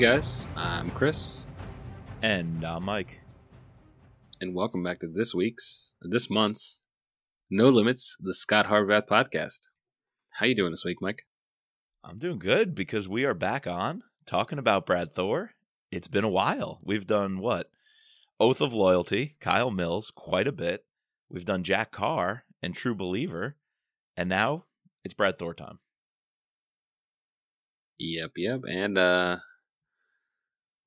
Guys, I'm Chris, And I'm Mike. and welcome back to this week's, this month's, No Limits, the Scot Harvath podcast. How you doing this week, Mike? I'm doing good because we are back on talking about Brad Thor. It's been a while. We've done what? Oath of Loyalty, Kyle Mills, quite a bit. We've done Jack Carr and True Believer. And now it's Brad Thor time. Yep, yep, and uh,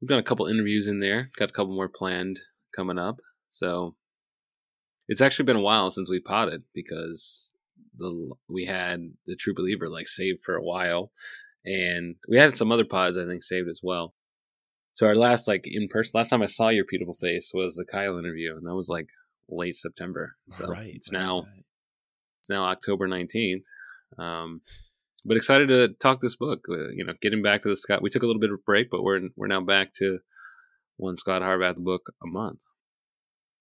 we've done a couple interviews in there. Got a couple more planned coming up. So it's actually been a while since we potted because the we had the True Believer like saved for a while, and we had some other pods I think saved as well. So our last like in person, last time I saw your beautiful face was the Kyle interview, and that was like late September. So right. it's right, now right. it's now October nineteenth. Um, but excited to talk this book. Uh, you know, getting back to the Scot. We took a little bit of a break, but we're we're now back to one Scot Harvath book a month.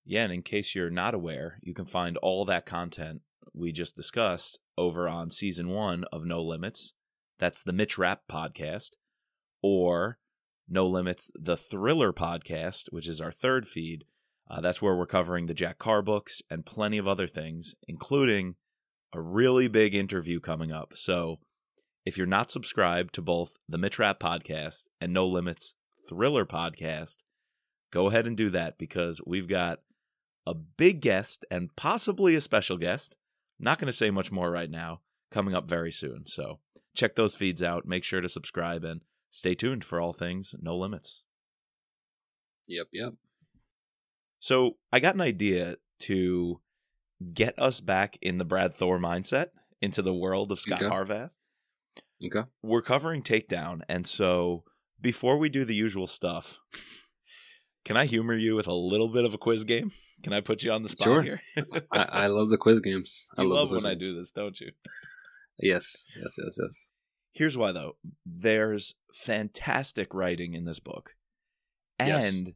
Yeah, and in case you're not aware, you can find all that content we just discussed over on season one of No Limits. That's the Mitch Rapp podcast, or No Limits, the Thriller podcast, which is our third feed. Uh, that's where we're covering the Jack Carr books and plenty of other things, including a really big interview coming up. So if you're not subscribed to both the Mitch Rapp podcast and No Limits Thriller podcast, go ahead and do that because we've got a big guest and possibly a special guest. Not going to say much more right now, coming up very soon. So check those feeds out. Make sure to subscribe and stay tuned for all things No Limits. Yep, yep. So I got an idea to get us back in the Brad Thor mindset into the world of Scot Okay. Harvath. Okay. We're covering Takedown, and so before we do the usual stuff, can I humor you with a little bit of a quiz game? Can I put you on the spot Sure. here? I, I love the quiz games. I you love, love when I do this, don't you? Yes, yes, yes, yes. Here's why though. There's fantastic writing in this book. Yes. And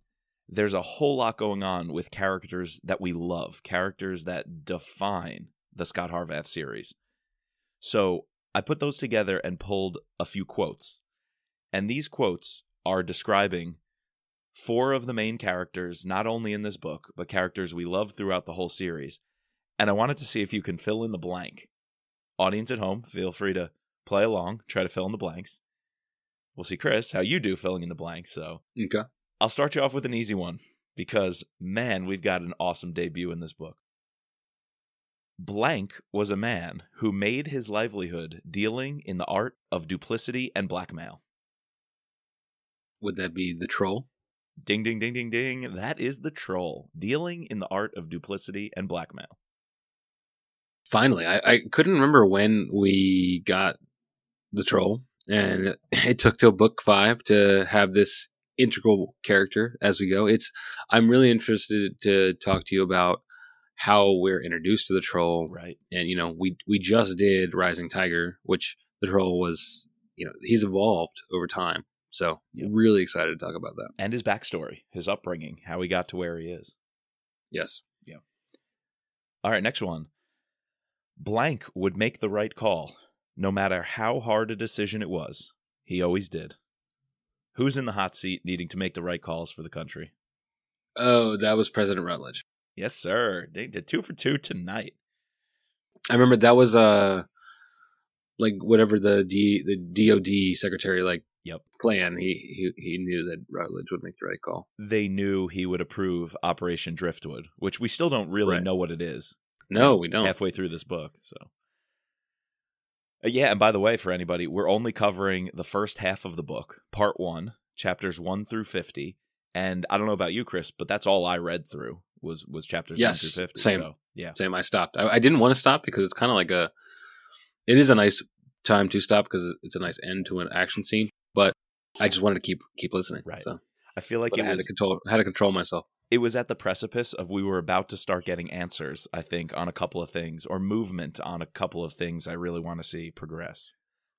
there's a whole lot going on with characters that we love, characters that define the Scot Harvath series. So I put those together and pulled a few quotes. And these quotes are describing four of the main characters, not only in this book, but characters we love throughout the whole series. And I wanted to see if you can fill in the blank. Audience at home, feel free to play along, try to fill in the blanks. We'll see, Chris, how you do filling in the blanks. So Okay. I'll start you off with an easy one because, man, we've got an awesome debut in this book. Blank was a man who made his livelihood dealing in the art of duplicity and blackmail. Would that be the troll? Ding, ding, ding, ding, ding. That is the troll, dealing in the art of duplicity and blackmail. Finally, I, I couldn't remember when we got the troll, and it, it took till book five to have this integral character as we go. It's I'm really interested to talk to you about how we're introduced to the troll, Right. and you know we we just did Rising Tiger, which the troll was you know he's evolved over time. So Yep. really excited to talk about that. And his backstory, his upbringing, how he got to where he is. Yes. Yeah. All right, next one. Blank would make the right call, no matter how hard a decision it was. He always did. Who's in the hot seat needing to make the right calls for the country? Oh, that was President Rutledge. Yes, sir. They did two for two tonight. I remember that was uh like whatever the D the DOD secretary like Yep. plan. He he he knew that Rutledge would make the right call. They knew he would approve Operation Driftwood, which we still don't really Right. know what it is. No, we don't. halfway through this book. So, Uh, yeah, and by the way, for anybody, we're only covering the first half of the book, part one, chapters one through fifty. And I don't know about you, Chris, but that's all I read through was was chapters Yes, one through fifty. same. So, yeah, Same. I stopped. I, I didn't want to stop because it's kind of like a. It is a nice time to stop because it's a nice end to an action scene. But I just wanted to keep keep listening. Right. So I feel like it I had was to control had to control myself. it was at the precipice of we were about to start getting answers. I think on a couple of things or movement on a couple of things I really want to see progress.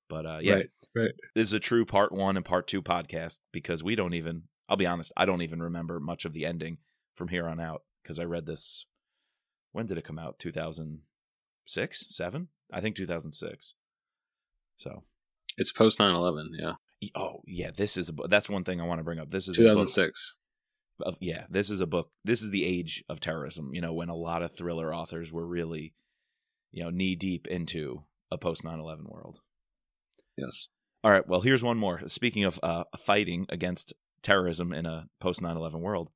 But uh, yeah, Right, right. this is a true part one and part two podcast because we don't even. I'll be honest, I don't even remember much of the ending from here on out because I read this. When did it come out? Two thousand six, seven? I think two thousand six. So It's post 9-11, Yeah. Oh yeah, this is a book. That's one thing I want to bring up. This is 2006. of yeah, this is a book. This is the age of terrorism. You know, when a lot of thriller authors were really, you know, knee deep into a post 9/11 world. Yes. All right. Well, here's one more. Speaking of uh, fighting against terrorism in a post 9/11 world,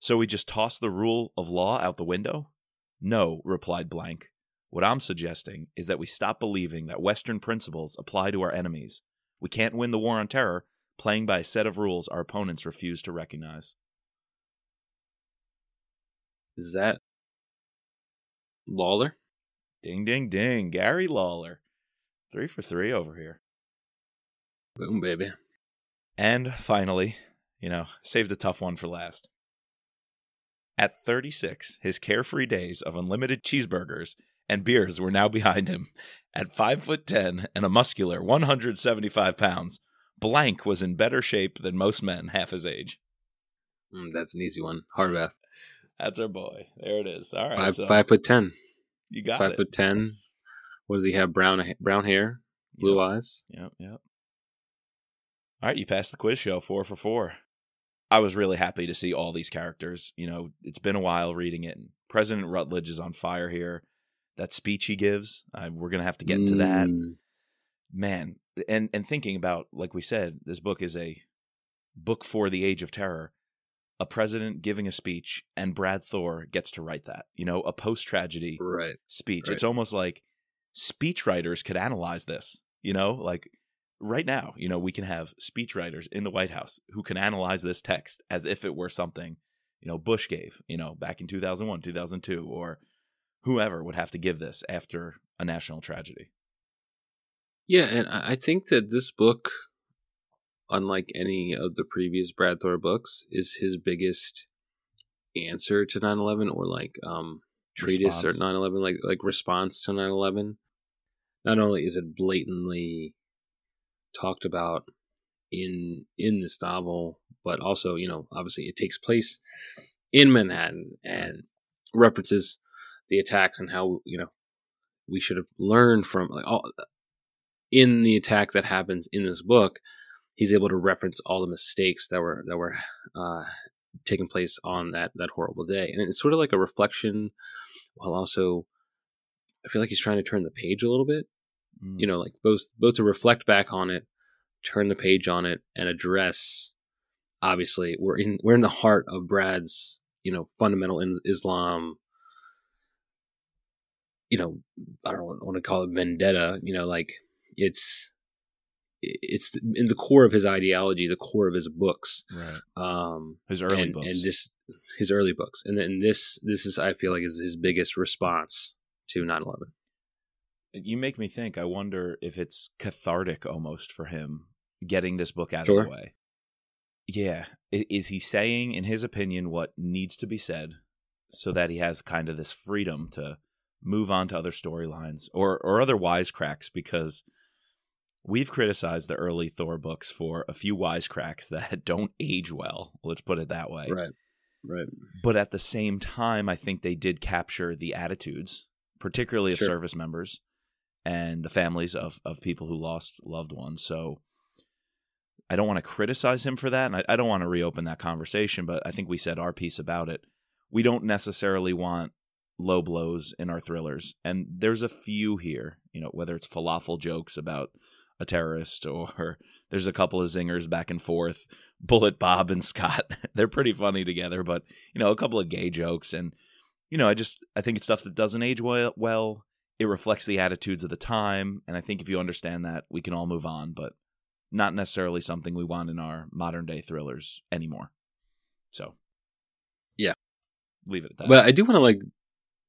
so we just toss the rule of law out the window? No, replied Blank. What I'm suggesting is that we stop believing that Western principles apply to our enemies. We can't win the war on terror playing by a set of rules our opponents refuse to recognize. Is that Lawler? Ding, ding, ding. Gary Lawler. Three for three over here. Boom, baby. And finally, you know, saved a tough one for last. At 36, his carefree days of unlimited cheeseburgers and beers were now behind him. At 5 foot 10 and a muscular 175 pounds, Blank was in better shape than most men half his age. Mm, that's an easy one. Harvath. That's our boy. There it is. All right. Five, so five foot ten. you got Five it. foot ten. What does he have? Brown brown hair, blue Yep. eyes. Yep, yep. All right, you passed the quiz show four for four. I was really happy to see all these characters. You know, it's been a while reading it. And President Rutledge is on fire here. That speech he gives, uh, we're gonna have to get to that. Mm, Man, and and thinking about, like we said, this book is a book for the age of terror. A president giving a speech, and Brad Thor gets to write that. You know, a post tragedy Right. speech. Right. It's almost like speechwriters could analyze this, you know, like right now, you know, we can have speechwriters in the White House who can analyze this text as if it were something, you know, Bush gave, you know, back in 2001, 2002, or whoever would have to give this after a national tragedy. Yeah, and I think that this book, unlike any of the previous Brad Thor books, is his biggest answer to 9/11 or like um treatise Response. or 9/11 like like response to 9/11. Not only is it blatantly talked about in in this novel, but also, you know, obviously it takes place in Manhattan and references the attacks and how, you know, we should have learned from like all in the attack that happens in this book, he's able to reference all the mistakes that were that were uh, taking place on that that horrible day, and it's sort of like a reflection, while also, I feel like he's trying to turn the page a little bit. Mm. You know, like both both to reflect back on it, turn the page on it, and address. Obviously, we're in we're in the heart of Brad's you know fundamental in Islam. You know, I don't want to call it vendetta. You know, like it's it's in the core of his ideology, the core of his books, right. um, His early and, books. and this his early books, and then this this is I feel like is his biggest response to 9/11. You make me think, I wonder if it's cathartic almost for him getting this book out of the way. Yeah. Is he saying, in his opinion, what needs to be said so that he has kind of this freedom to move on to other storylines or, or other wisecracks? Because we've criticized the early Thor books for a few wisecracks that don't age well. Let's put it that way. Right, right, But at the same time, I think they did capture the attitudes, particularly of Sure. service members and the families of, of people who lost loved ones. So I don't want to criticize him for that. And I, I don't want to reopen that conversation, but I think we said our piece about it. We don't necessarily want low blows in our thrillers. And there's a few here, you know, whether it's falafel jokes about a terrorist or there's a couple of zingers back and forth. Bullet Bob and Scot, they're pretty funny together, but you know, a couple of gay jokes and you know, I just I think it's stuff that doesn't age well. It reflects the attitudes of the time, and I think if you understand that, we can all move on, but not necessarily something we want in our modern day thrillers anymore. So, Yeah. leave it at that. But I do want to like,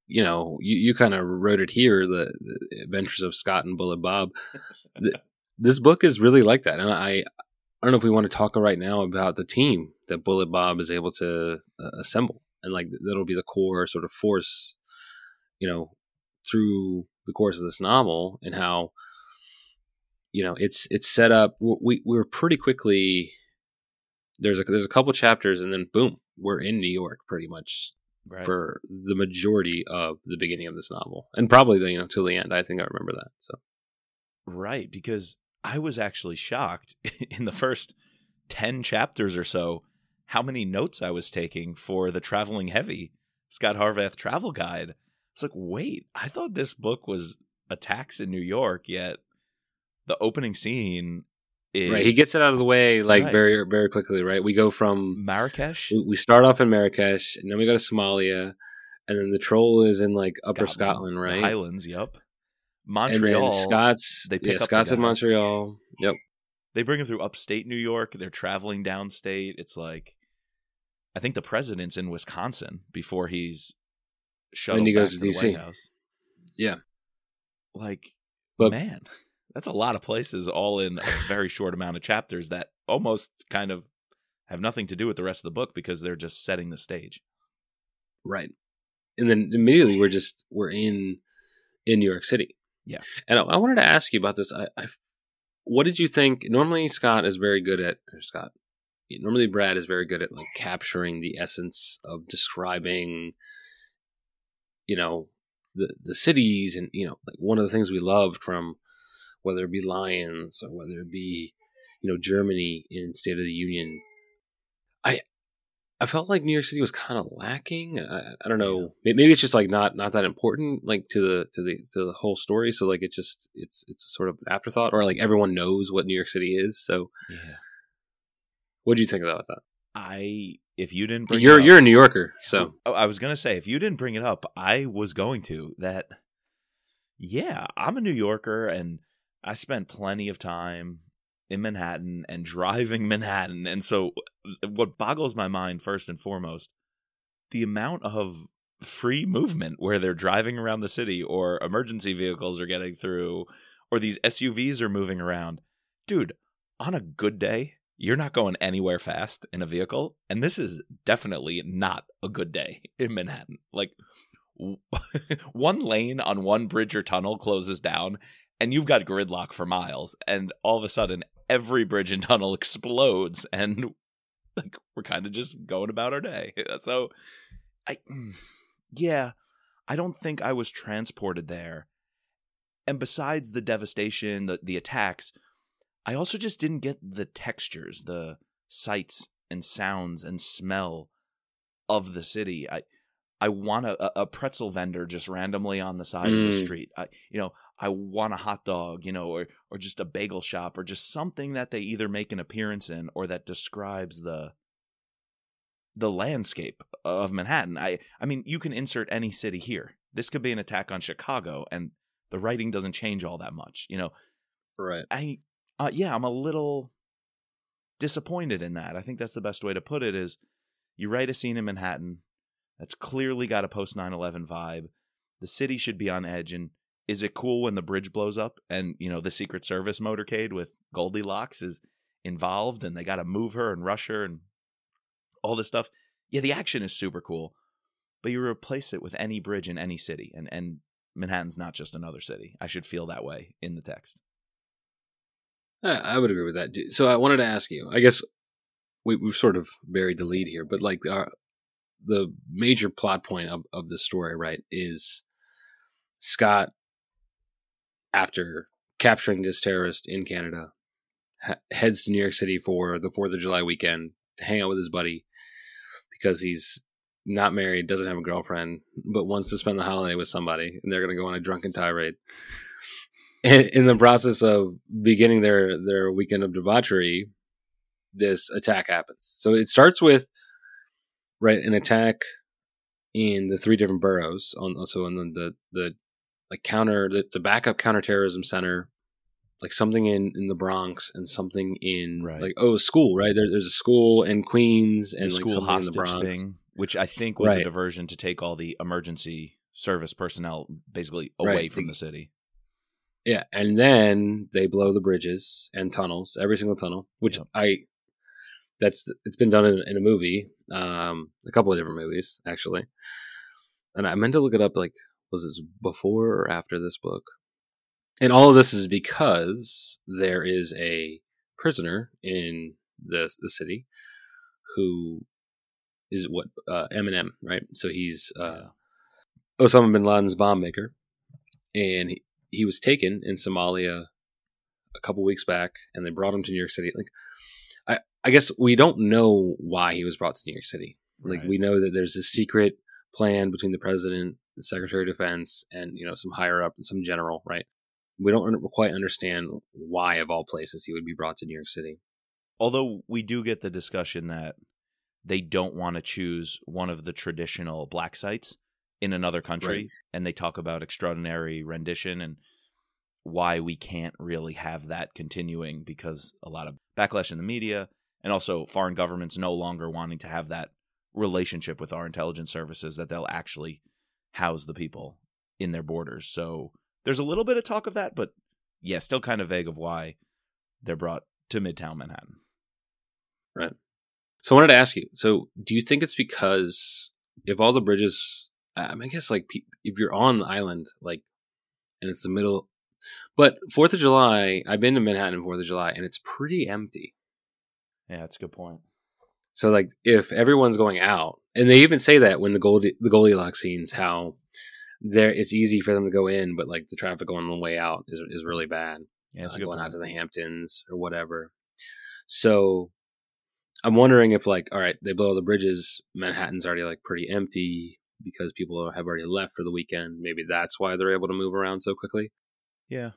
you know, you, you kind of wrote it here, the, the Adventures of Scot and Bullet Bob. Th- this book is really like that, and I, I don't know if we want to talk right now about the team that Bullet Bob is able to uh, assemble, and like that'll be the core sort of force, you know, through the course of this novel, and how, you know, it's it's set up. We we were pretty quickly. There's a there's a couple chapters, and then boom, we're in New York pretty much right. for the majority of the beginning of this novel, and probably the, you know till the end. I think I remember that. So Right, because I was actually shocked in the first 10 chapters or so how many notes I was taking for the Traveling Heavy Scot Harvath travel guide. It's like, wait, I thought this book was attacks in New York, yet the opening scene is right. He gets it out of the way like Right. very very quickly. Right. We go from Marrakesh. we start off in Marrakesh, and then we go to Somalia, and then the troll is in like Upper Scotland, the right? Highlands, yep. Montreal. then Scot's they pick yeah, up the Scot's in. Montreal. Yep. they bring him through upstate New York. They're traveling downstate. It's like I think the president's in Wisconsin before he's shuttled When he back goes to to the DC. White House. Yeah. Like, But- man, that's a lot of places all in a very short amount of chapters that almost kind of have nothing to do with the rest of the book because they're just setting the stage. Right. And then immediately we're just we're in in New York City. Yeah. And I, I wanted to ask you about this. I, I what did you think? Normally Scot is very good at or Scot. Normally Brad is very good at like capturing the essence of describing you know the the cities and you know like one of the things we loved from whether it be Lions or whether it be you know Germany in State of the Union I I felt like New York City was kind of lacking. I, I don't know. May- Maybe it's just like not not that important, like to the to the to the whole story. So like it just it's it's sort of an afterthought, or like everyone knows what New York City is. So Yeah. what do you think about that? I if you didn't bring You're up- you're a New Yorker, so oh, oh, I was gonna say if you didn't bring it up, I was going to. That, yeah, I'm a New Yorker, and I spent plenty of time in Manhattan and driving Manhattan, and so uh, what boggles my mind first and foremost, the amount of free movement where they're driving around the city, or emergency vehicles are getting through, or these SUVs are moving around, dude. On a good day, you're not going anywhere fast in a vehicle and this is definitely not a good day in manhattan. Like one lane on one bridge or tunnel closes down and you've got gridlock for miles and all of a sudden every bridge and tunnel explodes and like we're kind of just going about our day. So i mm, yeah i don't think i was transported there. And besides the devastation the, the attacks I also just didn't get the textures, the sights and sounds and smell of the city. I I want a, a pretzel vendor just randomly on the side of the Mm. street. I you know, I want a hot dog, you know, or or just a bagel shop or just something that they either make an appearance in or that describes the the landscape of Manhattan. I I mean, you can insert any city here. This could be an attack on Chicago and the writing doesn't change all that much. You know, right. I uh, yeah, I'm a little disappointed in that. I think that's the best way to put it is you write a scene in Manhattan that's clearly got a post 9/11 vibe. The city should be on edge and is it cool when the bridge blows up and you know the Secret Service motorcade with Goldilocks is involved and they got to move her and rush her and all this stuff? Yeah, the action is super cool. But you replace it with any bridge in any city and and Manhattan's not just another city. I should feel that way in the text. I, would agree with that. So I wanted to ask you. I guess we, we've sort of buried the lead here, but like our, the major plot point of of the story, right, is Scot after capturing this terrorist in Canada ha- heads to New York City for the Fourth of July weekend to hang out with his buddy because he's not married, doesn't have a girlfriend, but wants to spend the holiday with somebody, and they're going to go on a drunken tirade. In the process of beginning their their weekend of debauchery, this attack happens. So it starts with right an attack in the three different boroughs on also on the the, the like counter the, the backup counterterrorism center like something in in the Bronx and something in Right. like oh school right there, there's a school in Queens and the like school in hostage the Bronx thing, which I think was a diversion to take all the emergency service personnel basically away Right. from the city. Yeah, and then they blow the bridges and tunnels, every single tunnel, which Yep. I that's it's been done in, in a movie, um, a couple of different movies actually. And I meant to look it up. Like, was this before or after this book? And all of this is because there is a prisoner in the the city who is what uh, Eminem, right? So he's uh, Osama bin Laden's bomb maker, and he, he was taken in Somalia a couple weeks back, and they brought him to New York City. Like, I I guess we don't know why he was brought to New York City. Like, Right. we know that there's a secret plan between the president, the Secretary of Defense, and you know some higher up and some general, right? We don't quite understand why, of all places, he would be brought to New York City. Although we do get the discussion that they don't want to choose one of the traditional black sites in another country, Right. and they talk about extraordinary rendition and why we can't really have that continuing because a lot of backlash in the media and also foreign governments no longer wanting to have that relationship with our intelligence services that they'll actually house the people in their borders. So there's a little bit of talk of that, but yeah, still kind of vague of why they're brought to Midtown Manhattan. Right. So I wanted to ask you. So do you think it's because if all the bridges, I I guess like if you're on the island, like, and it's the middle, but Fourth of July, I've been to Manhattan Fourth of July, and it's pretty empty. Yeah, that's a good point. So like if everyone's going out, and they even say that when the Goldie the Goldilocks scenes, how there it's easy for them to go in, but like the traffic on the way out is is really bad. Yeah, that's uh, going point. out to the Hamptons or whatever. So I'm wondering if like, all right, they blow the bridges, Manhattan's already like pretty empty because people have already left for the weekend. Maybe that's why they're able to move around so quickly. Yeah,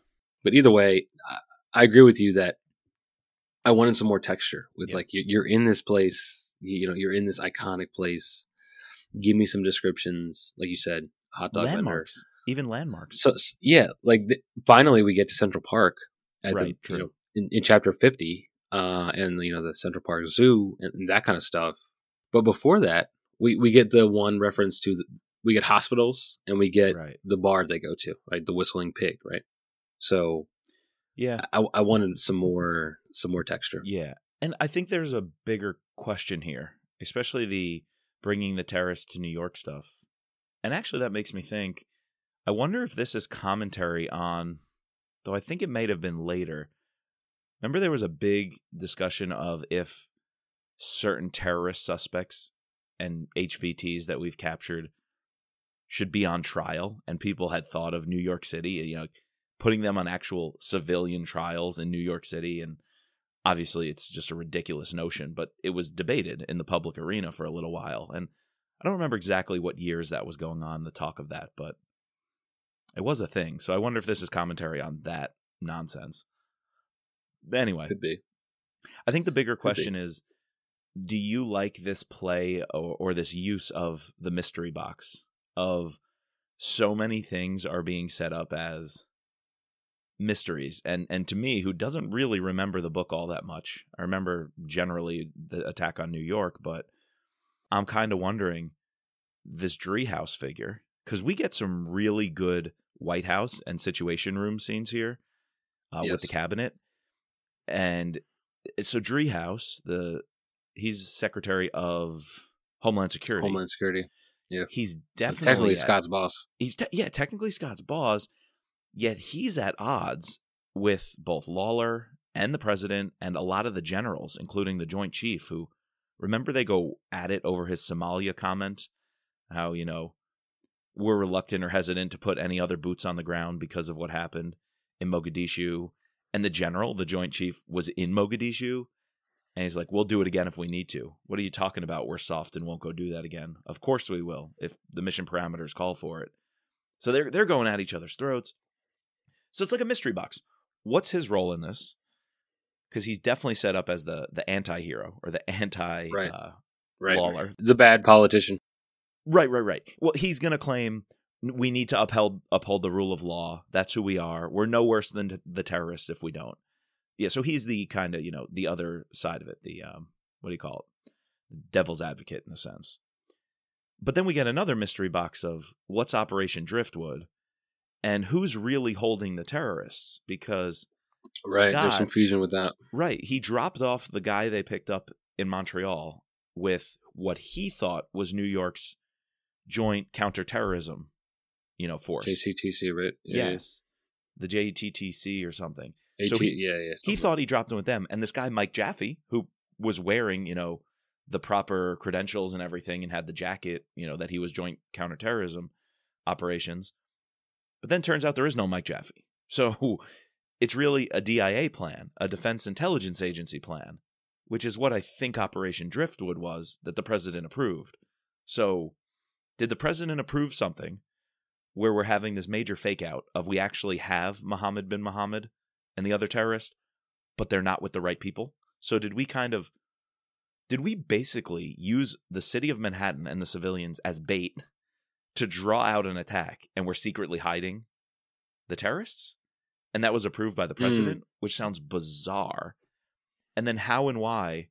But either way, I, I agree with you that I wanted some more texture with Yeah. like you, you're in this place, you, know, you're in this iconic place. Give me some descriptions, like you said, hot dog vendor. landmarks, even landmarks. So yeah, like the, finally we get to Central Park at Right, the true. you know in, in chapter fifty, uh, and you know the Central Park Zoo and, and that kind of stuff. But before that, we we get the one reference to the, we get hospitals and we get right. the bar they go to, right? The Whistling Pig, right? So Yeah, I, I wanted some more some more texture. yeah, and I think there's a bigger question here, especially the bringing the terrorists to New York stuff. And actually, that makes me think. I wonder if this is commentary on, though I think it might have been later. Remember, there was a big discussion of if certain terrorist suspects and HVTs that we've captured should be on trial, and people had thought of New York City, you know, putting them on actual civilian trials in New York City, and obviously it's just a ridiculous notion, but it was debated in the public arena for a little while, and I don't remember exactly what years that was going on, the talk of that, but it was a thing. So I wonder if this is commentary on that nonsense. Anyway, Could be. I think the bigger question is do you like this play or, or this use of the mystery box? Of so many things are being set up as mysteries and and to me who doesn't really remember the book all that much i remember generally the attack on new york but i'm kind of wondering this House figure because we get some really good white house and situation room scenes here uh, with the cabinet and it's so House, the he's secretary of Homeland Security. Homeland Security. Yeah. He's definitely Technically, at- Scot's boss. He's te- yeah, technically Scot's boss, yet he's at odds with both Lawler and the president and a lot of the generals, including the Joint Chief, who remember they go at it over his Somalia comment, how you know we're reluctant or hesitant to put any other boots on the ground because of what happened in Mogadishu. And the general, the Joint Chief, was in Mogadishu. And he's like, we'll do it again if we need to. What are you talking about? We're soft and won't go do that again. Of course we will, if the mission parameters call for it. So they're they're going at each other's throats. So it's like a mystery box. What's his role in this? Because he's definitely set up as the the anti-hero or the anti Right. uh, Right. Lawler. The bad politician. Right, right, right. Well, he's going to claim we need to uphold uphold the rule of law. That's who we are. We're no worse than the terrorists if we don't. Yeah, so he's the kind of you know the other side of it. The um, what do you call it? The devil's advocate in a sense. But then we get another mystery box of what's Operation Driftwood, and who's really holding the terrorists because Right. There's Scot- confusion with that. Right. He dropped off the guy they picked up in Montreal with what he thought was New York's joint counterterrorism, you know, force. JCTC, right? Yeah, Yes. The JTTC or something. AT, So he- yeah, yeah. He thought he dropped in with them. And this guy, Mike Jaffe, who was wearing, you know, the proper credentials and everything and had the jacket, you know, that he was joint counterterrorism operations. But then turns out there is no Mike Jaffe. So It's really a DIA plan, a Defense Intelligence Agency plan, which is what I think Operation Driftwood was that the president approved. So, did the president approve something where we're having this major fake out of we actually have Mohammed bin Mohammed and the other terrorist, but they're not with the right people? So, did we kind of did we basically use the city of Manhattan and the civilians as bait to draw out an attack and we're secretly hiding the terrorists? And that was approved by the president, mm. which sounds bizarre. And then how and why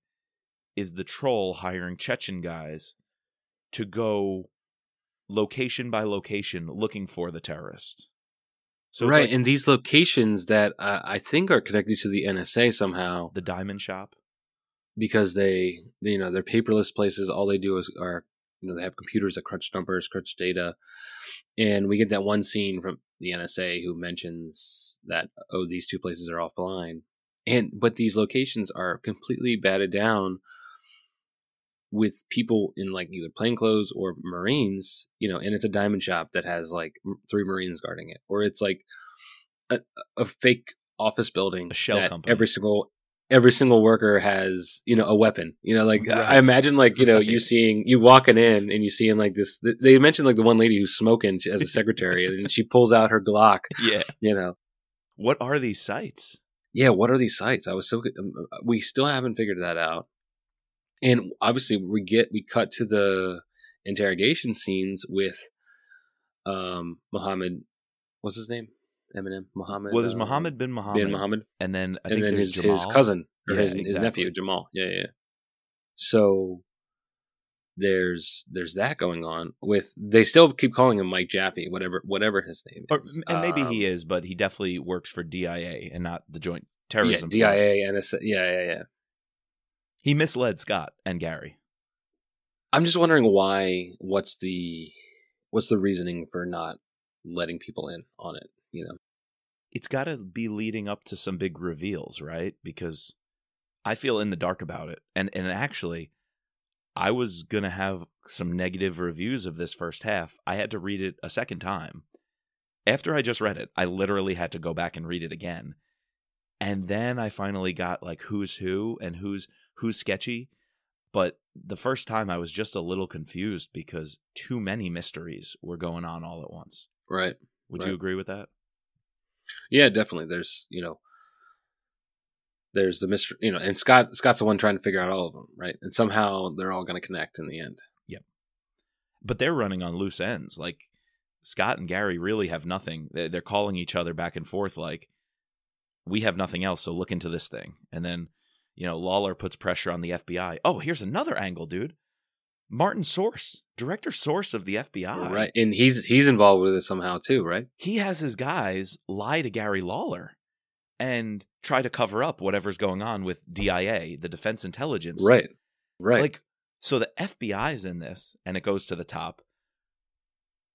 is the troll hiring Chechen guys to go location by location looking for the terrorist? So right, like, and these locations that uh, I think are connected to the NSA somehow. The diamond shop because they you know they're paperless places all they do is are you know they have computers that crunch numbers crunch data and we get that one scene from the nsa who mentions that oh these two places are offline and but these locations are completely batted down with people in like either plainclothes or marines you know and it's a diamond shop that has like three marines guarding it or it's like a, a fake office building a shell company. every single every single worker has you know a weapon you know like right. i imagine like you know you seeing you walking in and you seeing like this they mentioned like the one lady who's smoking as a secretary and she pulls out her glock yeah. you know. What are these sites? Yeah what are these sites? I was so um, uh, we still haven't figured that out and obviously we get we cut to the interrogation scenes with um muhammad what's his name Eminem, Muhammad. Well, there's uh, Muhammad bin Muhammad, bin Muhammad, and then I and think then his, his cousin or yeah, his, exactly. his nephew Jamal. Yeah, yeah. So there's there's that going on with they still keep calling him Mike Jaffe, whatever whatever his name is, or, and maybe um, he is, but he definitely works for DIA and not the Joint Terrorism. Yeah, DIA and yeah, yeah, yeah. He misled Scot and Gary. I'm just wondering why. What's the what's the reasoning for not letting people in on it? you know it's got to be leading up to some big reveals right because i feel in the dark about it and and actually i was going to have some negative reviews of this first half i had to read it a second time after i just read it i literally had to go back and read it again and then i finally got like who's who and who's who's sketchy but the first time i was just a little confused because too many mysteries were going on all at once right would right. you agree with that yeah, definitely. There's you know, there's the mystery, you know, and Scot Scot's the one trying to figure out all of them, right? And somehow they're all going to connect in the end. Yep. But they're running on loose ends. Like Scot and Gary really have nothing. They're calling each other back and forth like, "We have nothing else, so look into this thing." And then, you know, Lawler puts pressure on the FBI. Oh, here's another angle, dude. Martin Source, director Source of the FBI. Right. And he's he's involved with it somehow too, right? He has his guys lie to Gary Lawler and try to cover up whatever's going on with DIA, the Defense Intelligence. Right. Right. Like so the FBI is in this and it goes to the top.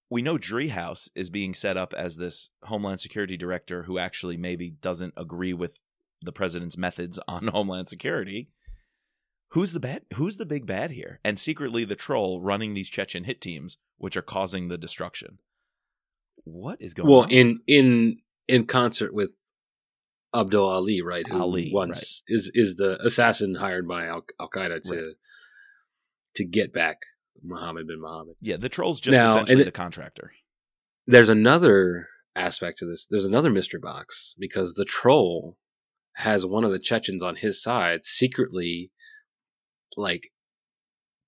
We know Driehaus is being set up as this Homeland Security director who actually maybe doesn't agree with the president's methods on Homeland Security. Who's the bad who's the big bad here? And secretly the troll running these chechen hit teams which are causing the destruction. What is going well, on? well in in in concert with abdul ali right who ali once right. is is the assassin hired by al qaeda to right. to get back muhammad bin muhammad yeah the troll's just now, essentially the contractor there's another aspect to this there's another mystery box because the troll has one of the chechens on his side secretly like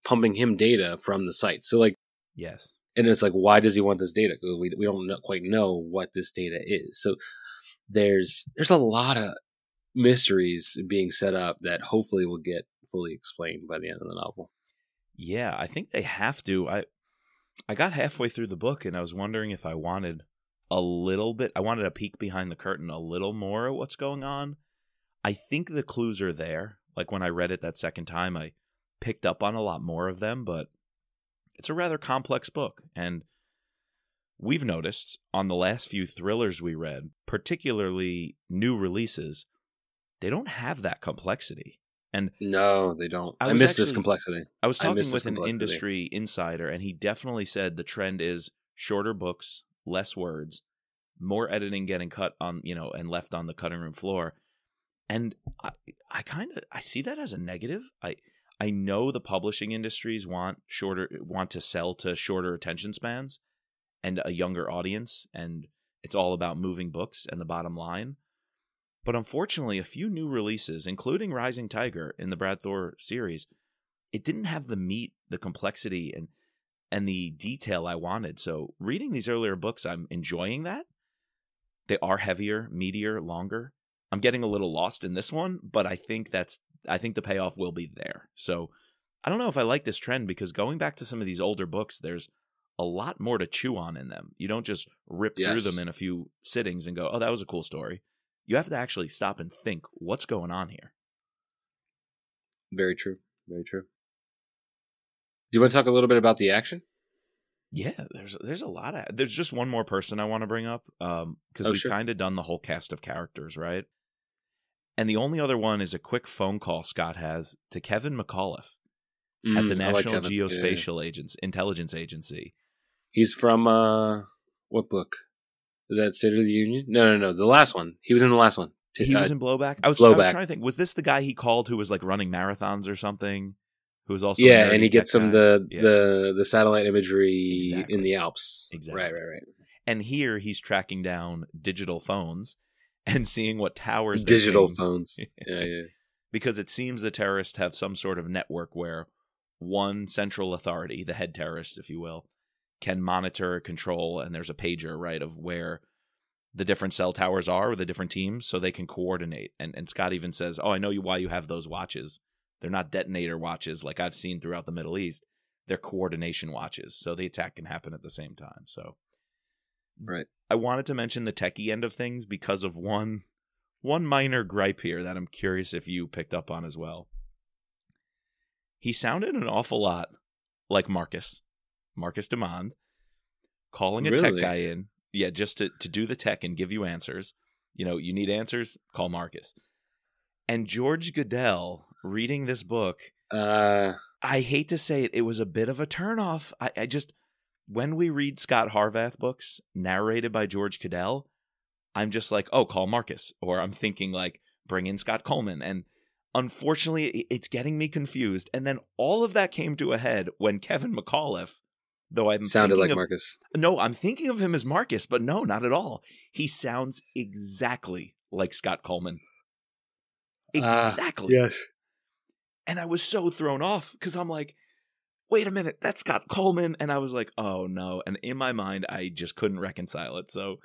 pumping him data from the site. So like yes. And it's like why does he want this data? Because we we don't know, quite know what this data is. So there's there's a lot of mysteries being set up that hopefully will get fully explained by the end of the novel. Yeah, I think they have to. I I got halfway through the book and I was wondering if I wanted a little bit I wanted a peek behind the curtain a little more at what's going on. I think the clues are there. Like when I read it that second time, I picked up on a lot more of them, but it's a rather complex book. And we've noticed on the last few thrillers we read, particularly new releases, they don't have that complexity. And no, they don't. I, I miss actually, this complexity. I was talking I with an industry insider, and he definitely said the trend is shorter books, less words, more editing getting cut on you know and left on the cutting room floor and i i kind of i see that as a negative i i know the publishing industries want shorter want to sell to shorter attention spans and a younger audience and it's all about moving books and the bottom line but unfortunately a few new releases including rising tiger in the brad thor series it didn't have the meat the complexity and and the detail I wanted. So reading these earlier books, I'm enjoying that. They are heavier, meatier, longer. I'm getting a little lost in this one, but I think that's I think the payoff will be there. So I don't know if I like this trend because going back to some of these older books, there's a lot more to chew on in them. You don't just rip yes. through them in a few sittings and go, "Oh, that was a cool story." You have to actually stop and think, "What's going on here?" Very true. Very true. Do you want to talk a little bit about the action? Yeah, there's there's a lot of there's just one more person I want to bring up um because oh, we've sure. kind of done the whole cast of characters, right? And the only other one is a quick phone call Scot has to Kevin McAuliffe mm, at the National like Geospatial yeah, yeah. Agency, Intelligence Agency. He's from uh what book? Is that State of the Union? No, no, no. The last one. He was in the last one. He uh, was in Blowback. I was, Blowback. I was trying to think. Was this the guy he called who was like running marathons or something? who was also yeah, and he gets some the yeah. the the satellite imagery exactly. in the Alps. Exactly. Right, right, right. And here he's tracking down digital phones and seeing what towers digital phones. yeah, yeah. because it seems the terrorists have some sort of network where one central authority, the head terrorist, if you will, can monitor, control, and there's a pager right of where the different cell towers are with the different teams, so they can coordinate. And and Scot even says, "Oh, I know you why you have those watches." They're not detonator watches like I've seen throughout the Middle East. They're coordination watches, so the attack can happen at the same time. So, right. I wanted to mention the techie end of things because of one one minor gripe here that I'm curious if you picked up on as well. He sounded an awful lot like Marcus, Marcus Dumond, calling a really? tech guy in, yeah, just to, to do the tech and give you answers. You know, you need answers, call Marcus. And George Guidall reading this book, uh, I hate to say it, it was a bit of a turnoff. I, I just when we read Scot Harvath books narrated by George Guidall, I'm just like, oh, call Marcus, or I'm thinking like, bring in Scott Coleman, and unfortunately, it's getting me confused. And then all of that came to a head when Kevin McAuliffe, though I'm sounded like of, Marcus. No, I'm thinking of him as Marcus, but no, not at all. He sounds exactly like Scott Coleman. Ah, exactly. Uh, yes. And I was so thrown off because I'm like, wait a minute, that's Scott Coleman. And I was like, oh no. And in my mind, I just couldn't reconcile it. So,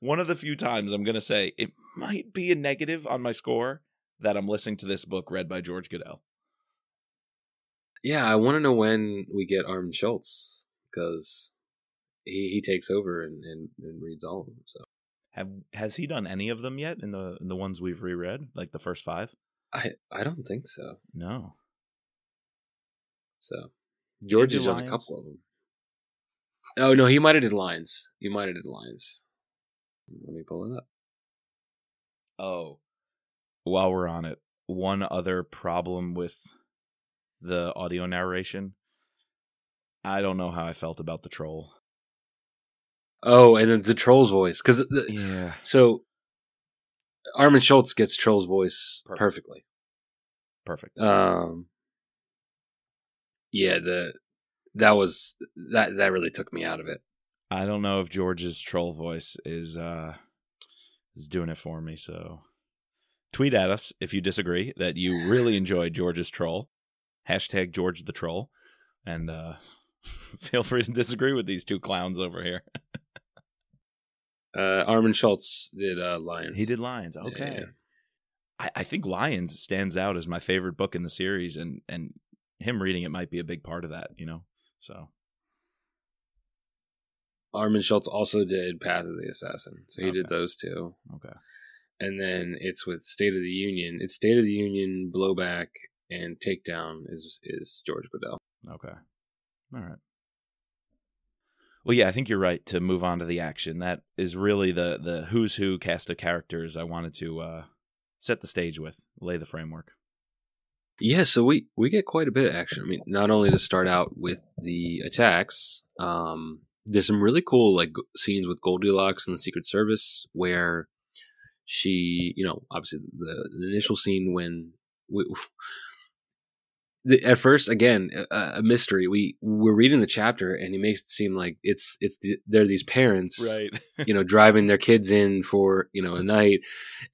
one of the few times I'm going to say it might be a negative on my score that I'm listening to this book read by George Guidall. Yeah, I want to know when we get Armand Schultz because he, he takes over and, and, and reads all of them. So have has he done any of them yet in the in the ones we've reread, like the first five? I I don't think so. No. So George has done a couple of them. Oh no, he might have did lines. He might have did lines. Let me pull it up. Oh, while we're on it, one other problem with the audio narration. I don't know how I felt about the troll. Oh, and then the troll's voice, because yeah. So Armand Schultz gets Troll's voice Perfect. perfectly. Perfect. Um, yeah, the that was that that really took me out of it. I don't know if George's troll voice is uh is doing it for me. So tweet at us if you disagree that you really enjoyed George's troll. Hashtag George the troll, and uh feel free to disagree with these two clowns over here. Uh, Armand Schultz did uh, Lions. He did Lions. Okay. Yeah. I, I think Lions stands out as my favorite book in the series, and and him reading it might be a big part of that. You know, so. Armand Schultz also did Path of the Assassin, so he okay. did those two. Okay. And then it's with State of the Union. It's State of the Union, Blowback, and Takedown is is George Guidall. Okay. All right. Well, yeah, I think you're right to move on to the action. That is really the the who's who cast of characters I wanted to uh, set the stage with, lay the framework. Yeah, so we we get quite a bit of action. I mean, not only to start out with the attacks, um, there's some really cool like scenes with Goldilocks and the Secret Service where she, you know, obviously the, the initial scene when we, the, at first again a, a mystery. We we're reading the chapter and he makes it seem like it's it's the, they're these parents, Right. you know, driving their kids in for you know a mm-hmm. night.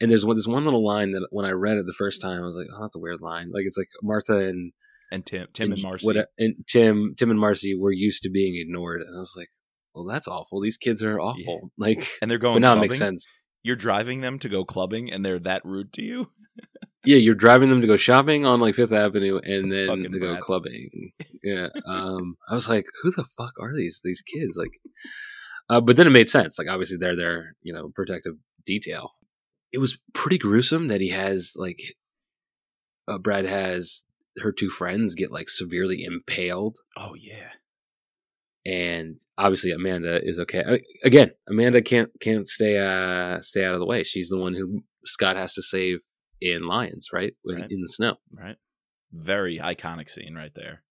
And there's one this one little line that when I read it the first time, I was like, oh, that's a weird line. Like it's like Martha and and Tim, Tim and J- Marcy. what- and Tim, Tim and Marcy were used to being ignored, and I was like, "Well, that's awful. These kids are awful." Like, and they're but going. now it makes sense. You're driving them to go clubbing, and they're that rude to you. Yeah, you're driving them to go shopping on like Fifth Avenue, and then Fucking to go clubbing. Yeah, um, I was like, "Who the fuck are these these kids?" Like, uh, but then it made sense. Like, obviously, they're their you know protective detail. It was pretty gruesome that he has like, uh, Brad has her two friends get like severely impaled Oh yeah. and obviously Amanda is okay. I- Again, Amanda can't can't stay uh stay out of the way. She's the one who Scot has to save in Lions, right? Right. In the snow. Right. Very iconic scene right there.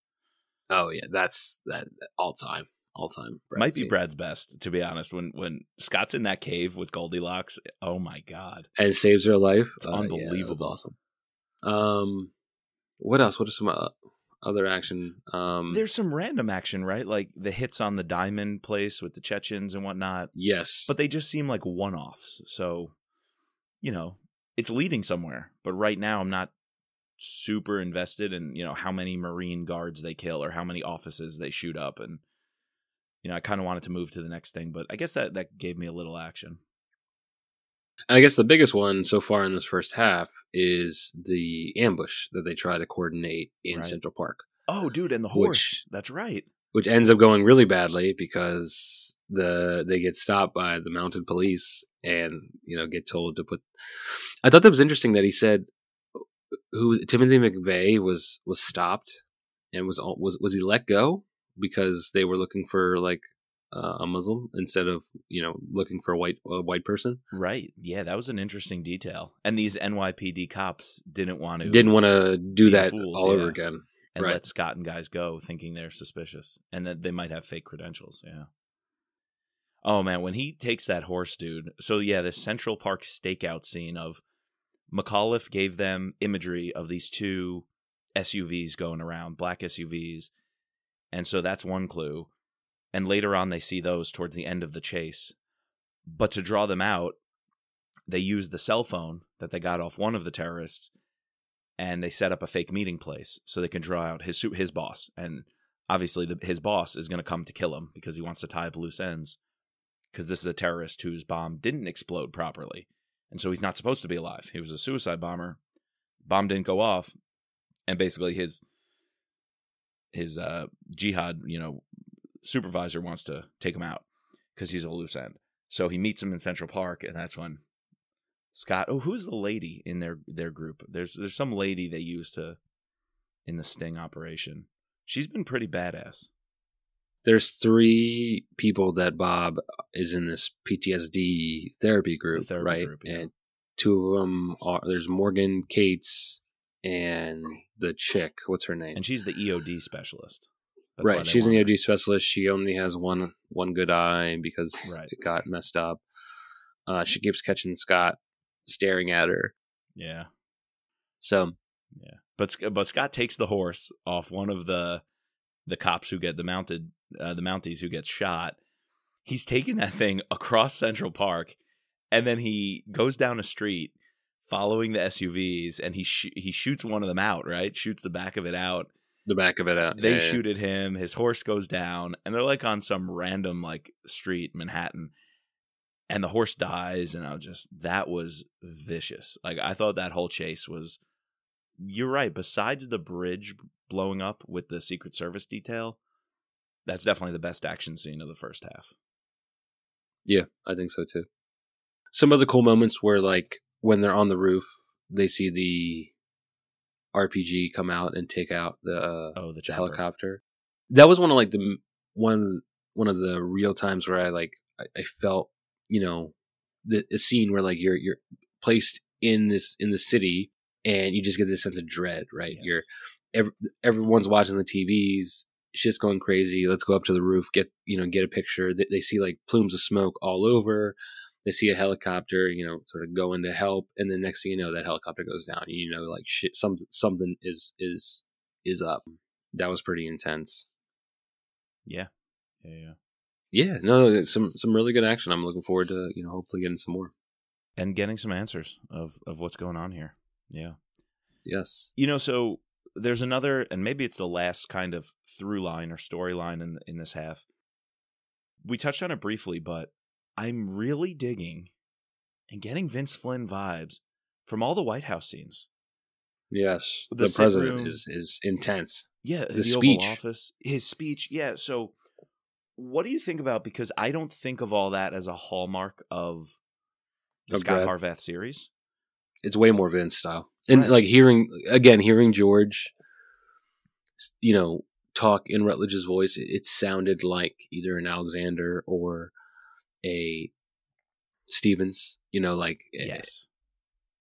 Oh yeah, that's that all time, all time. Brad Might be. Brad's best, to be honest. When when Scot's in that cave with Goldilocks, oh my god, and saves her life. It's Uh, yeah, unbelievable. awesome. Um, what else? What are some uh, other action? Um, there's some random action, right? Like the hits on the diamond place with the Chechens and whatnot, yes, but they just seem like one offs. So, you know, it's leading somewhere. But right now, I'm not super invested in you know how many Marine guards they kill or how many offices they shoot up, and you know, I kind of wanted to move to the next thing, but I guess that that gave me a little action. And I guess the biggest one so far in this first half is the ambush that they try to coordinate in Right. Central Park. Oh, dude, and the horse. Which- That's right. which ends up going really badly because the they get stopped by the mounted police and you know get told to put. I thought that was interesting that he said who Timothy McVeigh was was stopped and was all- was was he let go because they were looking for like uh, a Muslim instead of you know looking for a white a white person Right. Yeah, that was an interesting detail. And these NYPD cops didn't want to didn't want to do that fools, all over again. and right. let Scot and guys go thinking they're suspicious and that they might have fake credentials. Yeah. Oh man, when he takes that horse, dude. So yeah, the Central Park stakeout scene of McAuliffe gave them imagery of these two SUVs going around, black SUVs. And so that's one clue. And later on they see those towards the end of the chase. But to draw them out, they use the cell phone that they got off one of the terrorists and they set up a fake meeting place so they can draw out his his boss and obviously the, his boss is going to come to kill him because he wants to tie up loose ends because this is a terrorist whose bomb didn't explode properly and so he's not supposed to be alive he was a suicide bomber bomb didn't go off and basically his his uh jihad you know supervisor wants to take him out because he's a loose end so he meets him in central park and that's when Scot. Oh, who's the lady in their their group? There's there's some lady they used to in the sting operation. She's been pretty badass. There's three people that Bob is in this PTSD therapy group, therapy right? group, yeah. And two of them are there's Morgan Cates and the chick. What's her name? And she's the EOD specialist. That's right, she's an want her. EOD specialist. She only has one one good eye because Right. it got messed up. Uh, she keeps catching Scot staring at her. Yeah, So yeah. But but Scot takes the horse off one of the the cops who get the mounted uh, the Mounties who gets shot. He's taking that thing across Central Park, and then he goes down a street following the SUVs, and he sh- he shoots one of them out. Right, shoots the back of it out. the back of it out. they Yeah, yeah. shoot at him his horse goes down and they're like on some random like street manhattan and the horse dies and i was just that was vicious like i thought that whole chase was you're right besides the bridge blowing up with the secret service detail that's definitely the best action scene of the first half Yeah, I think so too. Some other cool moments where, like, when they're on the roof, they see the RPG come out and take out the, uh, oh the the chopper. helicopter. That was one of like the one one of the real times where I like I, I felt you know the a scene where like you're you're placed in this in the city and you just get this sense of dread, right? Yes. You're every, everyone's watching the TVs shit's going crazy. Let's go up to the roof, get you know, get a picture. They, they see like plumes of smoke all over. They see a helicopter, you know, sort of going to help, and then next thing you know, that helicopter goes down. You know, like shit, something something is is is up. That was pretty intense. Yeah, yeah, yeah. Yeah, no, some some really good action. I'm looking forward to you know hopefully getting some more and getting some answers of of what's going on here. Yeah. Yes. You know, so there's another, and maybe it's the last kind of through line or storyline in in this half. We touched on it briefly, but I'm really digging and getting Vince Flynn vibes from all the White House scenes. Yes, the, the president room, is is intense. Yeah, the, speech, Oval Office, his speech. Yeah, so what do you think about? Because I don't think of all that as a hallmark of the of Scot Brad. Harvath series. It's way more Vince style, and right. like hearing again, hearing George, you know, talk in Rutledge's voice, it, it sounded like either an Alexander or a Stevens. You know, like eh, yes,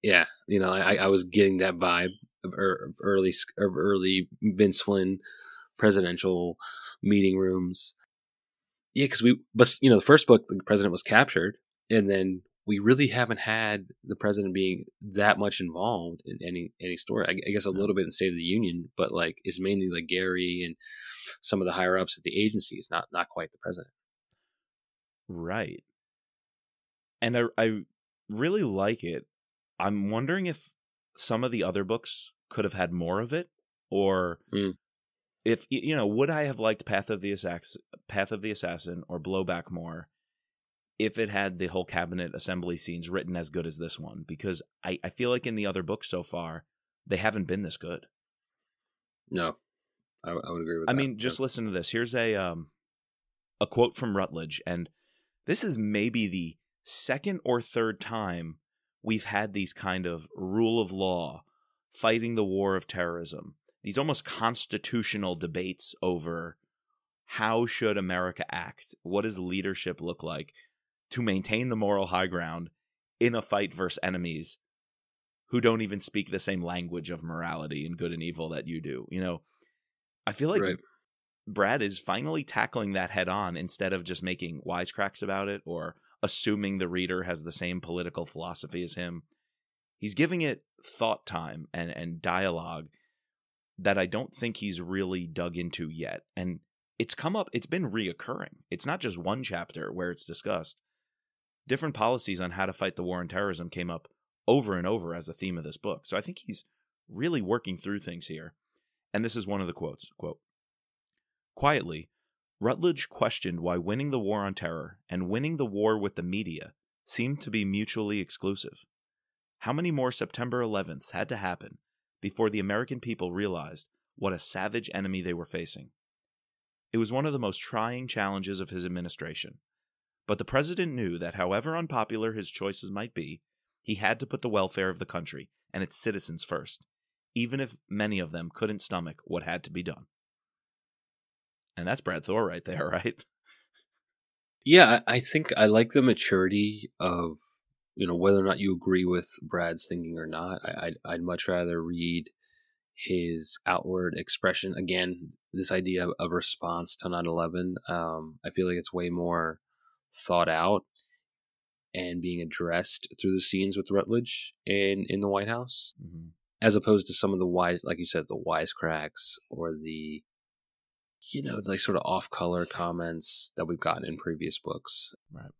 yeah, you know, I, I was getting that vibe of, er, early of early Vince Flynn presidential meeting rooms. Yeah, because we, but you know, the first book, the president was captured, and then we really haven't had the president being that much involved in any any story. I, I guess a little bit in State of the Union, but like it's mainly like Gary and some of the higher ups at the agencies, not not quite the president. Right. And I I really like it. I'm wondering if some of the other books could have had more of it, or mm. if you know, would I have liked Path of the Assassin, Path of the Assassin, or Blowback more? If it had the whole cabinet assembly scenes written as good as this one because I, I feel like in the other books so far they haven't been this good no i, I would agree with that. i that. mean just yeah. listen to this here's a um a quote from rutledge and this is maybe the second or third time we've had these kind of rule of law fighting the war of terrorism these almost constitutional debates over how should america act what does leadership look like to maintain the moral high ground in a fight versus enemies who don't even speak the same language of morality and good and evil that you do. You know, I feel like right. Brad is finally tackling that head on instead of just making wisecracks about it or assuming the reader has the same political philosophy as him. He's giving it thought time and, and dialogue that I don't think he's really dug into yet. And it's come up, it's been reoccurring. It's not just one chapter where it's discussed different policies on how to fight the war on terrorism came up over and over as a theme of this book. So I think he's really working through things here. And this is one of the quotes quote Quietly, Rutledge questioned why winning the war on terror and winning the war with the media seemed to be mutually exclusive. How many more September 11ths had to happen before the American people realized what a savage enemy they were facing? It was one of the most trying challenges of his administration, but the president knew that however unpopular his choices might be, he had to put the welfare of the country and its citizens first, even if many of them couldn't stomach what had to be done. And that's Brad Thor right there, right? Yeah, I think I like the maturity of you know whether or not you agree with Brad's thinking or not. I, I'd, I'd much rather read his outward expression again. This idea of, response to 9/11. Um, I feel like it's way more thought out and being addressed through the scenes with Rutledge in in the White House, mm-hmm. as opposed to some of the wise, like you said, the wisecracks or the you know like sort of off color comments that we've gotten in previous books. Right.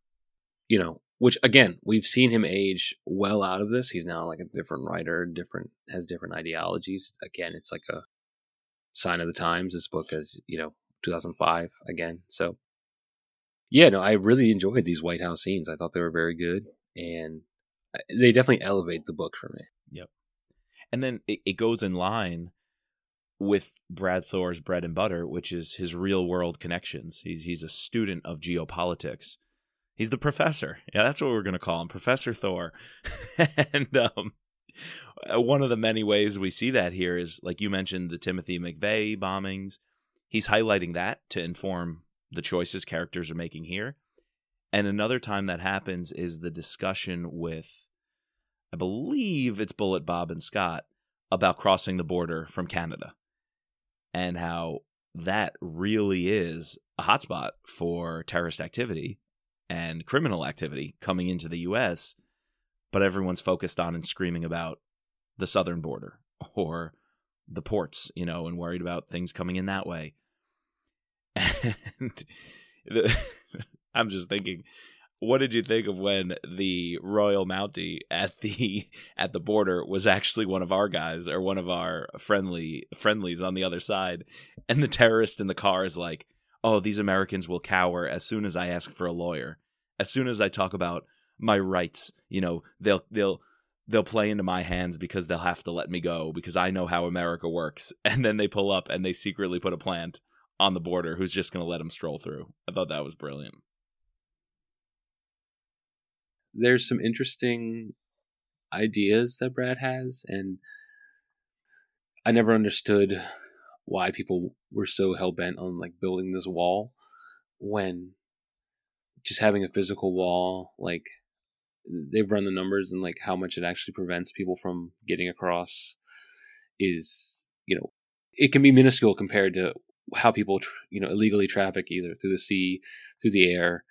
You know, which again we've seen him age well out of this. He's now like a different writer, different has different ideologies. Again, it's like a sign of the times. This book is you know 2005 again, so yeah, no, I really enjoyed these White House scenes. I thought they were very good, and they definitely elevate the book for me. Yep. And then it, it goes in line with Brad Thor's bread and butter, which is his real world connections. He's he's a student of geopolitics. He's the professor. Yeah, that's what we're going to call him, Professor Thor. and um, uh, one of the many ways we see that here is, like you mentioned, the Timothy McVeigh bombings. He's highlighting that to inform the choices characters are making here. And another time that happens is the discussion with, I believe it's Bullet Bob and Scot about crossing the border from Canada and how that really is a hotspot for terrorist activity and criminal activity coming into the US, but everyone's focused on and screaming about the southern border or the ports, you know, and worried about things coming in that way. And the, I'm just thinking, what did you think of when the Royal Mountie at the at the border was actually one of our guys or one of our friendly friendlies on the other side, and the terrorist in the car is like, "Oh, these Americans will cower as soon as I ask for a lawyer, as soon as I talk about my rights. You know, they'll they'll." They'll play into my hands because they'll have to let me go because I know how America works. And then they pull up and they secretly put a plant on the border who's just going to let them stroll through. I thought that was brilliant. There's some interesting ideas that Brad has, and I never understood why people were so hell bent on like building this wall when just having a physical wall, like they've run the numbers and like how much it actually prevents people from getting across is, you know, it can be minuscule compared to how people, you know, illegally traffic either through the sea, through the air,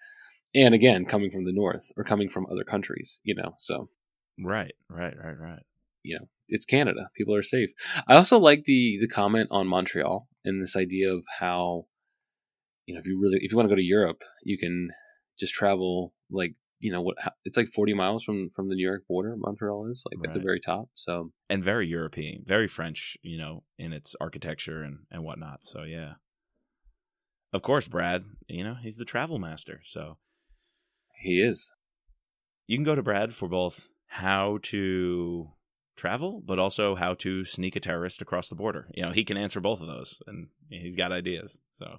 and again coming from the north or coming from other countries, you know. So Right, right, right, right. you know it's canada people are safe i also like the the comment on montreal and this idea of how you know if you really if you want to go to europe you can just travel like you know what it's like 40 miles from from the new york border montreal is like at the very top so And very European, very French, you know, in its architecture and, and whatnot. So, yeah. Of course, Brad, you know, he's the travel master. So, he is you can go to Brad for both how to travel, but also how to sneak a terrorist across the border. You know, he can answer both of those, and he's got ideas. So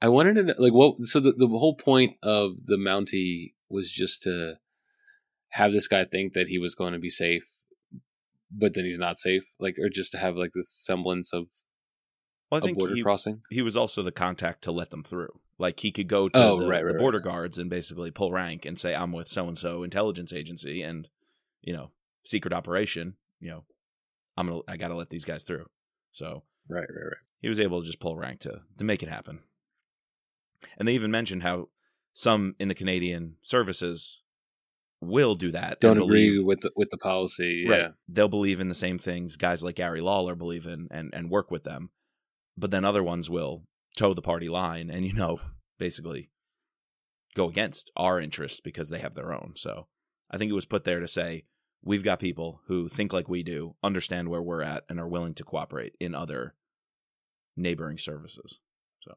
i wanted to know, like what so the, the whole point of the mountie was just to have this guy think that he was going to be safe but then he's not safe like or just to have like this semblance of well, I a think border he, crossing he was also the contact to let them through. Like he could go to Oh, the, right, right, the right. border guards and basically pull rank and say, "I'm with so and so intelligence agency," and you know, secret operation. You know, I'm gonna I got to let these guys through. So right right right he was able to just pull rank to to make it happen. And they even mentioned how some in the Canadian services will do that. don't agree believe- with the, with the policy. Yeah, Right. They'll believe in the same things guys like Gary Lawlor believe in and, and work with them. But then other ones will toe the party line and, you know, basically go against our interests because they have their own. So I think it was put there to say, we've got people who think like we do, understand where we're at, and are willing to cooperate in other neighboring services. So,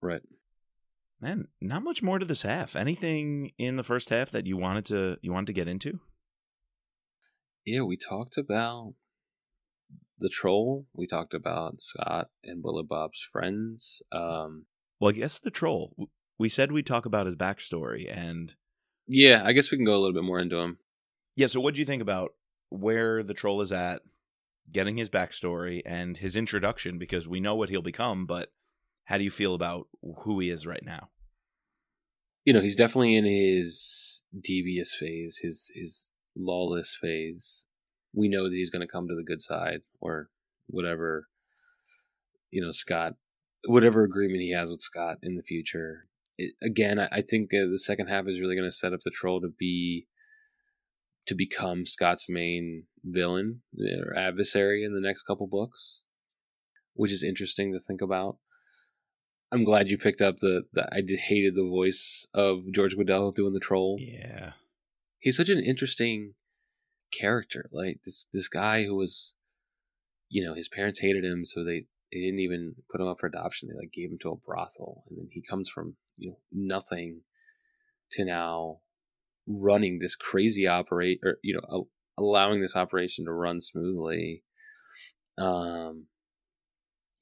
right. Man, not much more to this half. Anything in the first half that you wanted to you wanted to get into? Yeah, we talked about the troll. We talked about Scot and Bullet Bob's friends. Um, Well, I guess the troll. We said we'd talk about his backstory, and yeah, I guess we can go a little bit more into him. yeah. So, what do you think about where the troll is at, getting his backstory and his introduction? Because we know what he'll become, but how do you feel about who he is right now? You know, he's definitely in his devious phase, his his lawless phase. We know that he's going to come to the good side, or whatever. You know, Scot, whatever agreement he has with Scot in the future. It, again, I, I think the second half is really going to set up the troll to be to become Scot's main villain or adversary in the next couple books, which is interesting to think about. I'm glad you picked up the, the I did hated the voice of George Guidall doing the troll. Yeah, He's such an interesting character. Like this this guy who was you know, his parents hated him so they, they didn't even put him up for adoption. They like gave him to a brothel and then he comes from, you know, nothing to now running this crazy operate or you know, al- allowing this operation to run smoothly. Um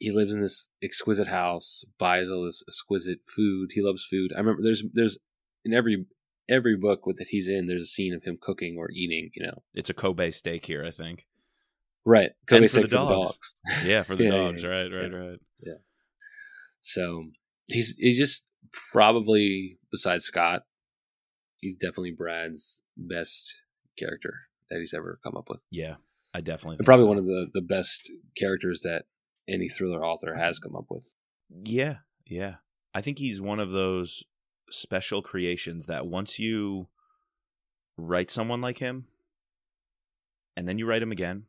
he lives in this exquisite house, buys all this exquisite food. He loves food. I remember there's there's in every every book with that he's in, there's a scene of him cooking or eating. You know, it's a Kobe steak here, I think. right? Kobe for steak the dogs. Yeah, for the Yeah, yeah, dogs, yeah. right, right, Yeah. right. So he's he's just probably besides Scot, he's definitely Brad's best character that he's ever come up with. Yeah, I definitely. Probably so. one of the the best characters that any thriller author has come up with. Yeah, yeah. I think he's one of those special creations that once you write someone like him, and then you write him again,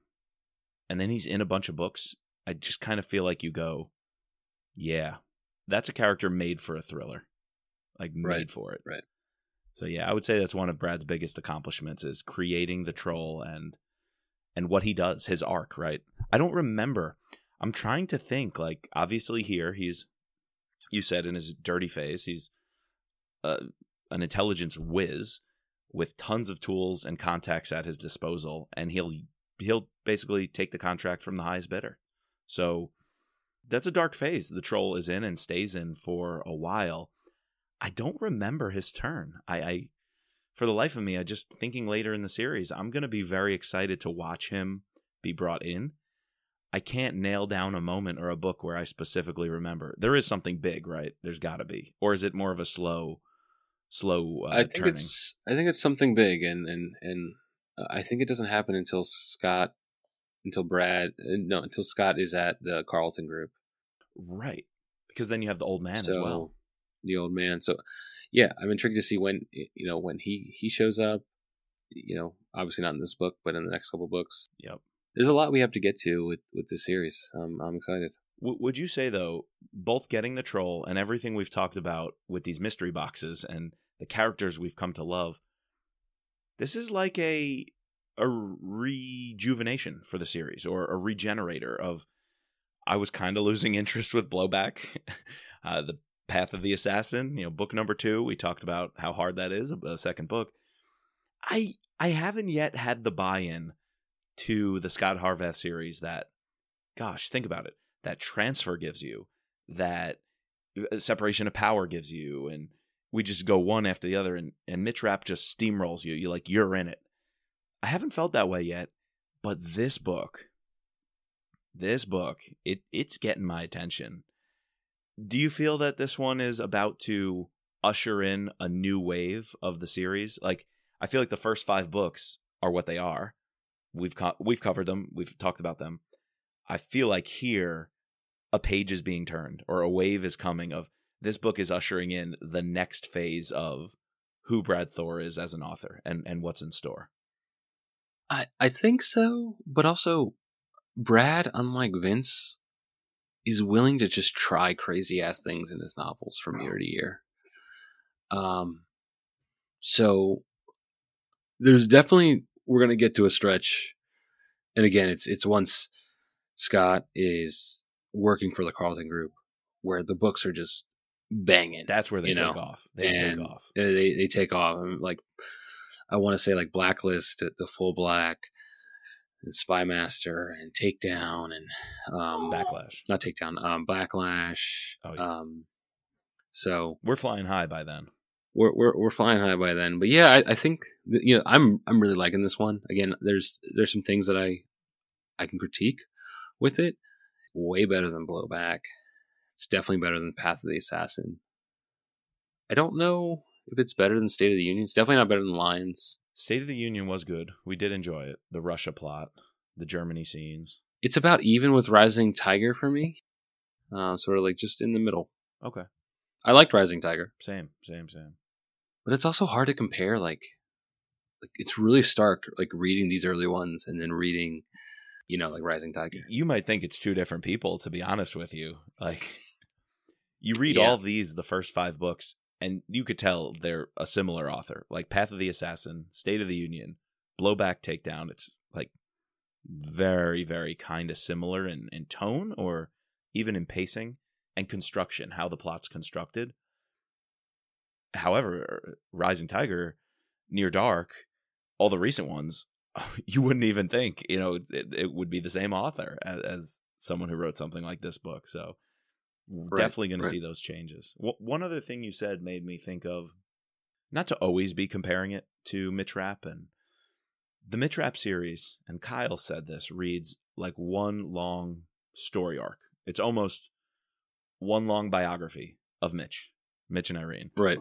and then he's in a bunch of books, I just kind of feel like you go, yeah, that's a character made for a thriller, like made Right, for it. right. So yeah, I would say that's one of Brad's biggest accomplishments is creating the troll and and what he does, his arc. Right. I don't remember. I'm trying to think. Like obviously here he's, you said in his dirty phase, he's uh, an intelligence whiz with tons of tools and contacts at his disposal, and he'll he'll basically take the contract from the highest bidder. So that's a dark phase the troll is in and stays in for a while. I don't remember his turn. I, I for the life of me, I just thinking later in the series, I'm gonna be very excited to watch him be brought in. I can't nail down a moment or a book where I specifically remember. There is something big, right? There's got to be, or is it more of a slow, slow uh, I think turning? it's I think it's something big, and and and uh, I think it doesn't happen until Scot, until Brad, uh, no, until Scot is at the Carlton Group. right because then you have the old man so, as well. the old man. So, yeah, I'm intrigued to see when you know when he he shows up. You know, obviously not in this book, but in the next couple books. Yep. There's a lot we have to get to with with this series. Um, I'm excited. W- would you say though, both getting the troll and everything we've talked about with these mystery boxes and the characters we've come to love, this is like a a rejuvenation for the series or a regenerator of. I was kind of losing interest with Blowback, uh, the Path of the Assassin. You know, book number two. We talked about how hard that is. A second book. I I haven't yet had the buy-in to the Scot Harvath series that, gosh, think about it that transfer gives you, that uh, separation of power gives you, and we just go one after the other, and and Mitch Rapp just steamrolls you. You like you're in it. I haven't felt that way yet, but this book, this book, it it's getting my attention. Do you feel that this one is about to usher in a new wave of the series? Like I feel like the first 5 books are what they are. We've co- we've covered them, we've talked about them. I feel like here a page is being turned or a wave is coming of this book is ushering in the next phase of who Brad Thor is as an author and and what's in store. I I think so, but also Brad, unlike Vince, is willing to just try crazy ass things in his novels from year to year. Um, so there's definitely we're gonna get to a stretch, and again, it's it's once Scot is working for the Carlton Group, where the books are just banging. That's where they take know, off. They take off. They they take off. I mean, like I want to say like Blacklist, the- the Full Black, and Spy Master, and Takedown, and um, Backlash. not Takedown, um, Backlash. Oh, yeah. Um, so We're flying high by then. We're we're we're flying high by then. But yeah, I, I think that, you know I'm I'm really liking this one. Again, there's there's some things that I I can critique with it. Way better than Blowback. It's definitely better than Path of the Assassin. I don't know if it's better than State of the Union. It's definitely not better than Lions. State of the Union was good. We did enjoy it. The Russia plot, the Germany scenes. It's about even with Rising Tiger for me. Uh, sort of like just in the middle. Okay. I liked Rising Tiger, Same, same, same. But it's also hard to compare. Like, like it's really stark. Like reading these early ones and then reading, you know, like Rising Tiger. You might think it's two different people, to be honest with you. Like, you read Yeah. all these, the first five books, and you could tell they're a similar author. Like Path of the Assassin, State of the Union, Blowback Takedown. It's like very, very kind of similar in, in tone or even in pacing and construction, how the plot's constructed. However, uh, Rising Tiger, Near Dark, all the recent ones, you wouldn't even think, you know, it, it would be the same author as, as someone who wrote something like this book. So definitely going right. to see those changes. W- one other thing you said made me think of, not to always be comparing it to Mitch Rapp and the Mitch Rapp series, and Kyle said this, reads like one long story arc. It's almost one long biography of Mitch, Mitch and Irene. Right.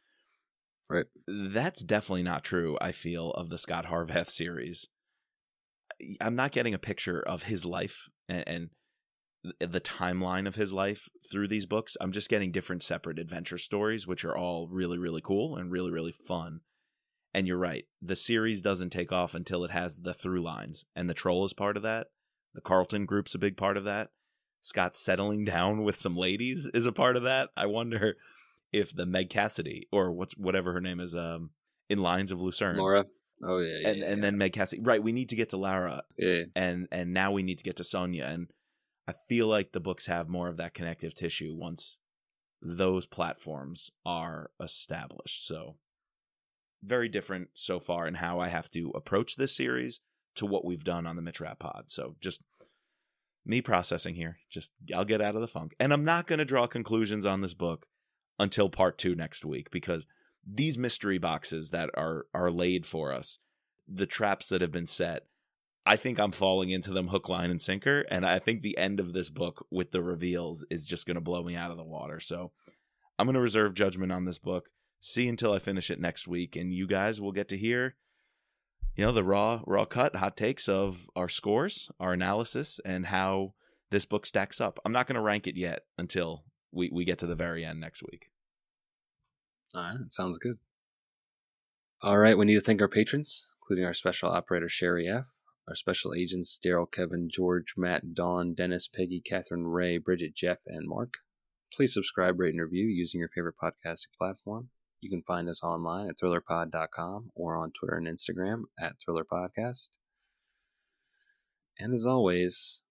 That's definitely not true, I feel, of the Scot Harvath series. I'm not getting a picture of his life and, and the timeline of his life through these books. I'm just getting different separate adventure stories, which are all really, really cool and really, really fun. And you're right. The series doesn't take off until it has the through lines, and the troll is part of that. The Carlton group's a big part of that. Scot settling down with some ladies is a part of that. I wonder if the Meg Cassidy or what's whatever her name is, um, in Lions of Lucerne, Laura. Oh yeah, yeah and yeah, and then Meg Cassidy. Right, we need to get to Lara, yeah. and and now we need to get to Sonia, and I feel like the books have more of that connective tissue once those platforms are established. So very different so far in how I have to approach this series to what we've done on the Mitch Rapp Pod. So just me processing here. Just I'll get out of the funk. And I'm not going to draw conclusions on this book until part 2 next week because these mystery boxes that are are laid for us, the traps that have been set, I think I'm falling into them hook, line, and sinker. And I think the end of this book with the reveals is just going to blow me out of the water. So I'm going to reserve judgment on this book. See until I finish it next week, and you guys will get to hear, you know, the raw, raw cut, hot takes of our scores, our analysis, and how this book stacks up. I'm not going to rank it yet until we, we get to the very end next week. All right, sounds good. All right, we need to thank our patrons, including our special operator Sherry F, our special agents Daryl, Kevin, George, Matt, Dawn, Dennis, Peggy, Catherine, Ray, Bridget, Jeff, and Mark. Please subscribe, rate, and review using your favorite podcasting platform. You can find us online at thrillerpod.com or on Twitter and Instagram at thrillerpodcast. And as always,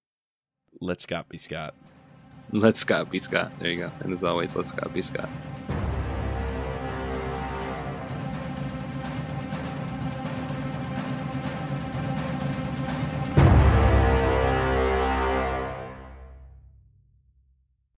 Let's Scot be Scot. Let Scot be Scot. There you go. And as always, let Scot be Scot.